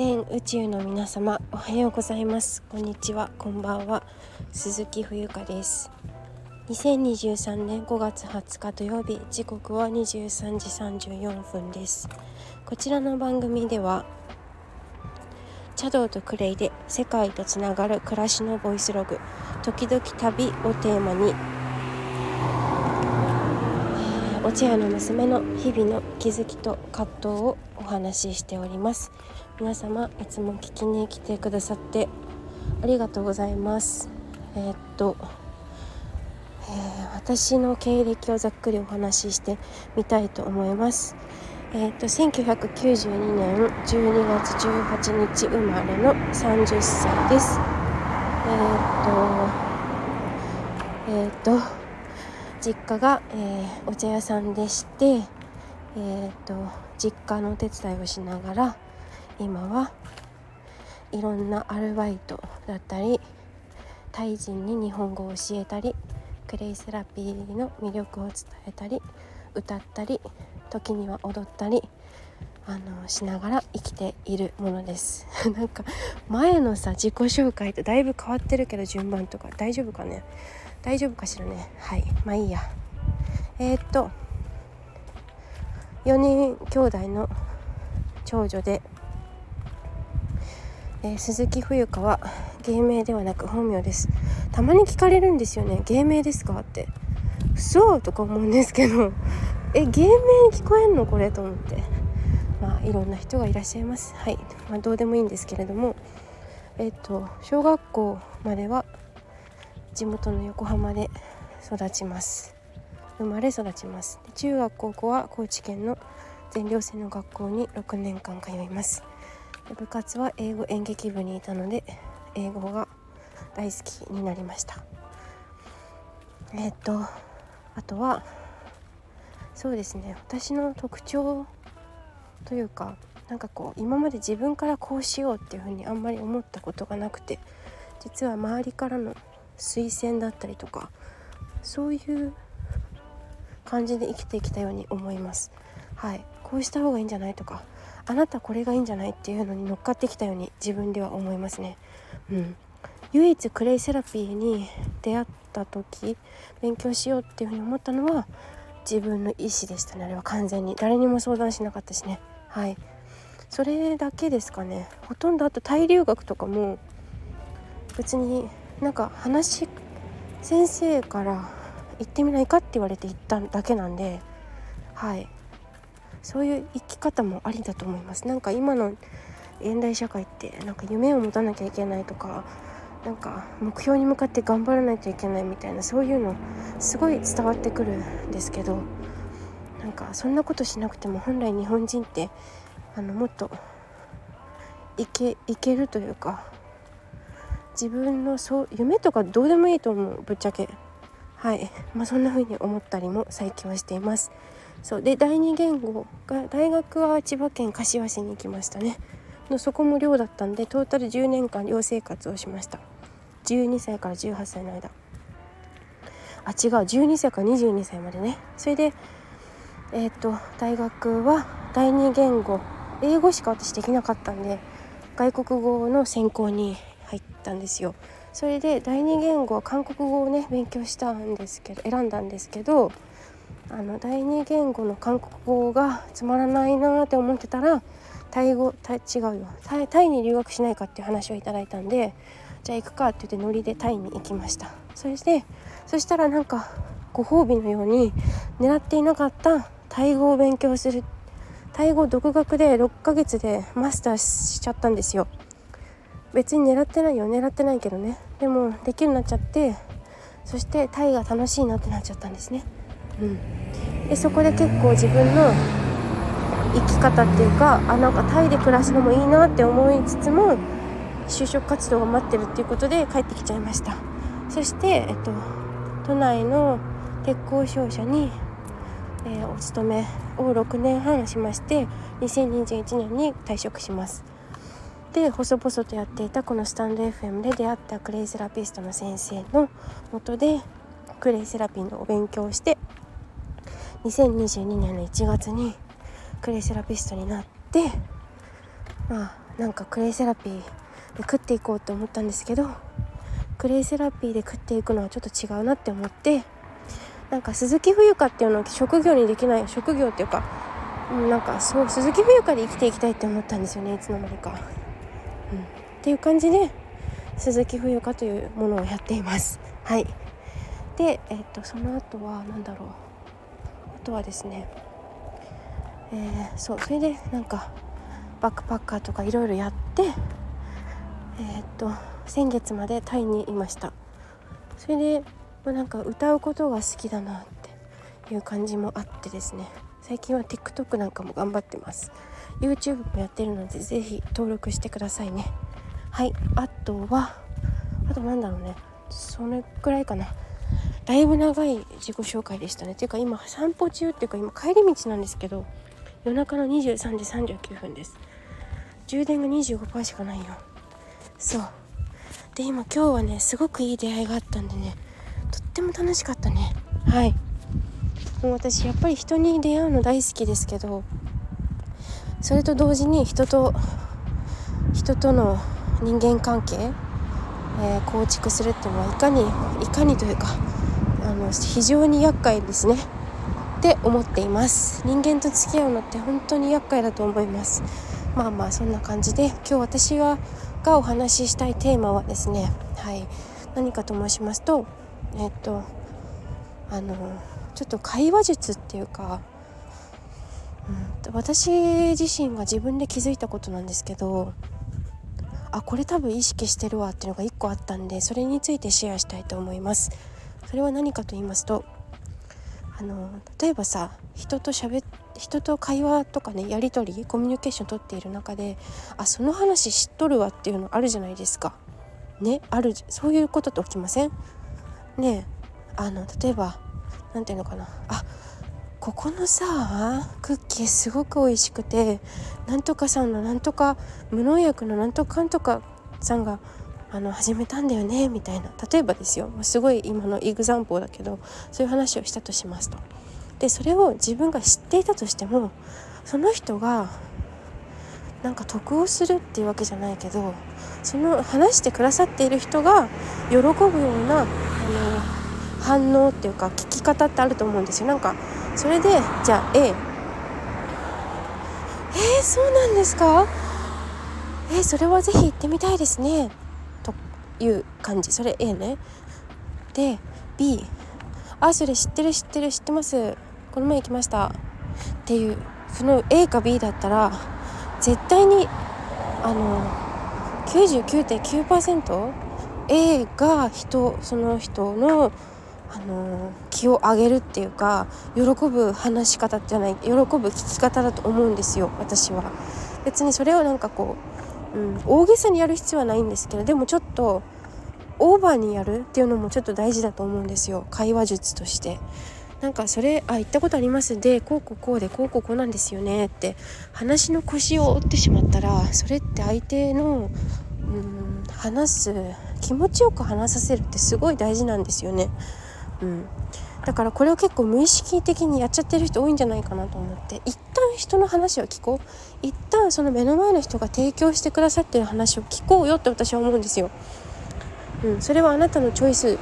全宇宙の皆様おはようございます。こんにちは。こんばんは。鈴木冬香です。2023年5月20日土曜日時刻は23時34分です。こちらの番組では茶道とクレイで世界とつながる暮らしのボイスログ時々旅をテーマにお茶屋の娘の日々の気づきと葛藤をお話ししております。皆様いつも聞きに来てくださってありがとうございます。えー、っと、えー、私の経歴をざっくりお話ししてみたいと思います。えー、っと1992年12月18日生まれの30歳です。え、っとえっと実家が、えー、お茶屋さんでして、えーと、実家のお手伝いをしながら今はいろんなアルバイトだったりタイ人に日本語を教えたりクレイセラピーの魅力を伝えたり歌ったり時には踊ったりあのしながら生きているものです。なんか前のさ自己紹介とだいぶ変わってるけど順番とか大丈夫かね？大丈夫かしらね？はい。まあいいや。えー、っと4人兄弟の長女で、えー、鈴木冬香は芸名ではなく本名です。たまに聞かれるんですよね。芸名ですかって。嘘とか思うんですけど。え芸名に聞こえんのこれと思って。まあいろんな人がいらっしゃいます。はい、まあ、どうでもいいんですけれども。えっと小学校までは地元の横浜で育ちます。生まれ育ちます。中学高校は高知県の全寮制の学校に6年間通います。部活は英語演劇部にいたので英語が大好きになりました。えっ、とあとはそうですね私の特徴というかなんかこう今まで自分からこうしようっていうふうにあんまり思ったことがなくて実は周りからの推薦だったりとかそういう感じで生きてきたように思います。はいこうした方がいいんじゃないとかあなたこれがいいんじゃないっていうのに乗っかってきたように自分では思いますね。うん。唯一クレイセラピーに出会った時勉強しようっていうふうに思ったのは自分の意思でしたね。あれは完全に。誰にも相談しなかったしね。はい。それだけですかね。ほとんどあとタイ留学とかも別になんか話先生から行ってみないかって言われて行っただけなんではい。そういう生き方もありだと思います。なんか今の現代社会ってなんか夢を持たなきゃいけないとかなんか目標に向かって頑張らないといけないみたいなそういうのすごい伝わってくるんですけどなんかそんなことしなくても本来日本人ってあのもっといけいけるというか自分のそう夢とかどうでもいいと思うぶっちゃけ。はい。まあそんな風に思ったりも最近はしています。そうで第二言語が大学は千葉県柏市に行きましたね。のそこも寮だったんでトータル10年間寮生活をしました。12歳から18歳の間。あ違う12歳から22歳までね。それでえっ、と大学は第二言語英語しか私できなかったんで外国語の専攻に入ったんですよ。それで第二言語は韓国語をね勉強したんですけど選んだんですけどあの第二言語の韓国語がつまらないなって思ってたらタイ語タイ違うよ。タイタイに留学しないかっていう話をいただいたんでじゃあ行くかって言ってノリでタイに行きました。そしてそしたらなんかご褒美のように狙っていなかったタイ語を勉強するタイ語独学で6ヶ月でマスターしちゃったんですよ。別に狙ってないよ。狙ってないけどね。でもできるようになっちゃってそしてタイが楽しいなってなっちゃったんですね。うん。でそこで結構自分の生き方っていうかあなんかタイで暮らすのもいいなって思いつつも就職活動が待ってるっていうことで帰ってきちゃいました。そして、えっと、都内の鉄工商社に、えー、お勤めを6年半しまして2021年に退職します。で細々とやっていたこのスタンド FM で出会ったクレイセラピストの先生のもとでクレイセラピーのお勉強をして2022年の1月にクレイセラピストになってまあなんかクレイセラピーで食っていこうと思ったんですけどクレイセラピーで食っていくのはちょっと違うなって思ってなんか鈴木冬香っていうのは職業にできない職業っていうか、うん、なんかそう鈴木冬香で生きていきたいって思ったんですよねいつの間にか。うん、っていう感じで鈴木冬香というものをやっています。はいで、えっとその後は何だろう。あとはですねえー、そうそれでなんかバックパッカーとかいろいろやってえ、っと先月までタイにいました。それで、まあ、なんか歌うことが好きだなっていう感じもあってですね。最近は TikTok なんかも頑張ってます。YouTube もやってるので是非登録してくださいね。はいあとはあとなんだろうね。それくらいかな。だいぶ長い自己紹介でしたね。ていうか今散歩中っていうか今帰り道なんですけど夜中の23時39分です。充電が25%しかないよ。そう。で今今日はねすごくいい出会いがあったんでねとっても楽しかったね。はい。もう私やっぱり人に出会うの大好きですけどそれと同時に人と人との人間関係、えー、構築するっていうのはいかにいかにというか非常に厄介ですね。って思っています。人間と付き合うのって本当に厄介だと思います。まあまあそんな感じで今日私はがお話ししたいテーマはですねはい。何かと申しますとえっとあのちょっと会話術っていうか、うん、私自身が自分で気づいたことなんですけどあこれ多分意識してるわっていうのが1個あったんでそれについてシェアしたいと思います。それは何かと言いますとあの例えばさ人と喋人と会話とかねやり取りコミュニケーション取っている中であその話知っとるわっていうのあるじゃないですか。ねあるそういうことって起きません？ねあの例えば何て言うのかなあここのさクッキーすごく美味しくてなんとかさんのなんとか無農薬のなんとかんとかさんがあの始めたんだよねみたいな。例えばですよすごい今のイグザンポーだけどそういう話をしたとしますと。でそれを自分が知っていたとしてもその人がなんか得をするっていうわけじゃないけどその話してくださっている人が喜ぶようなあの反応っていうか聞き方ってあると思うんですよ。なんかそれでじゃあ A え。ー、そうなんですか？えー、それはぜひ行ってみたいですね。いう感じ。それ A ね。で B あそれ知ってる知ってる知ってます。この前行きました。っていうその A か B だったら絶対にあの 99.9%A が人その人のあの気を上げるっていうか喜ぶ話し方じゃない喜ぶ聞き方だと思うんですよ私は。別にそれをなんかこううん、大げさにやる必要はないんですけどでもちょっとオーバーにやるっていうのもちょっと大事だと思うんですよ会話術として。なんかそれあ言ったことありますでこうこうこうでこうこうこうなんですよねって話の腰を折ってしまったらそれって相手のうん話す気持ちよく話させるってすごい大事なんですよね。うん、だからこれを結構無意識的にやっちゃってる人多いんじゃないかなと思って一旦人の話を聞こう。一旦その目の前の人が提供してくださってる話を聞こうよって私は思うんですよ。うん、それはあなたのチョイス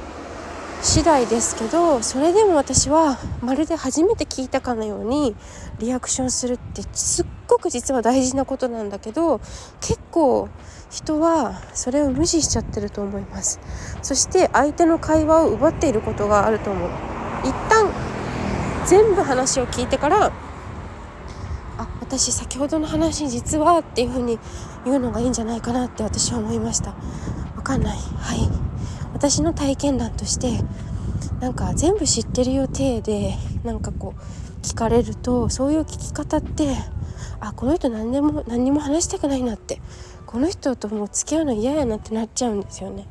次第ですけどそれでも私はまるで初めて聞いたかのようにリアクションするってすっごく実は大事なことなんだけど結構人はそれを無視しちゃってると思います。そして相手の会話を奪っていることがあると思う。全部話を聞いてからあ私先ほどの話実はっていう風に言うのがいいんじゃないかなって私は思いました。わかんない。はい。私の体験談としてなんか全部知ってるよ体でなんかこう聞かれるとそういう聞き方ってあこの人何でも何にも話したくないなってこの人ともう付き合うの嫌やなってなっちゃうんですよね。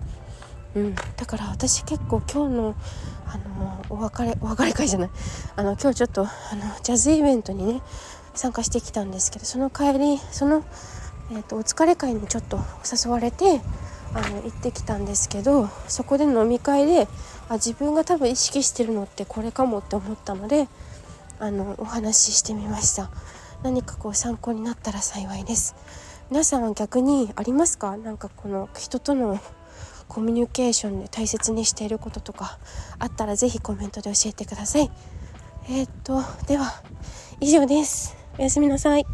うん、だから私結構今日のあのお別れお別れ会じゃない。あの今日ちょっとあのジャズイベントにね参加してきたんですけどその帰りその、えーと、お疲れ会にちょっと誘われてあの行ってきたんですけどそこで飲み会であ自分が多分意識してるのってこれかもって思ったのであのお話ししてみました。何かこう参考になったら幸いです。皆さんは逆にありますか？なんかこの人とのコミュニケーションで大切にしていることとかあったら是非コメントで教えてください。えー、っとでは以上です。おやすみなさい。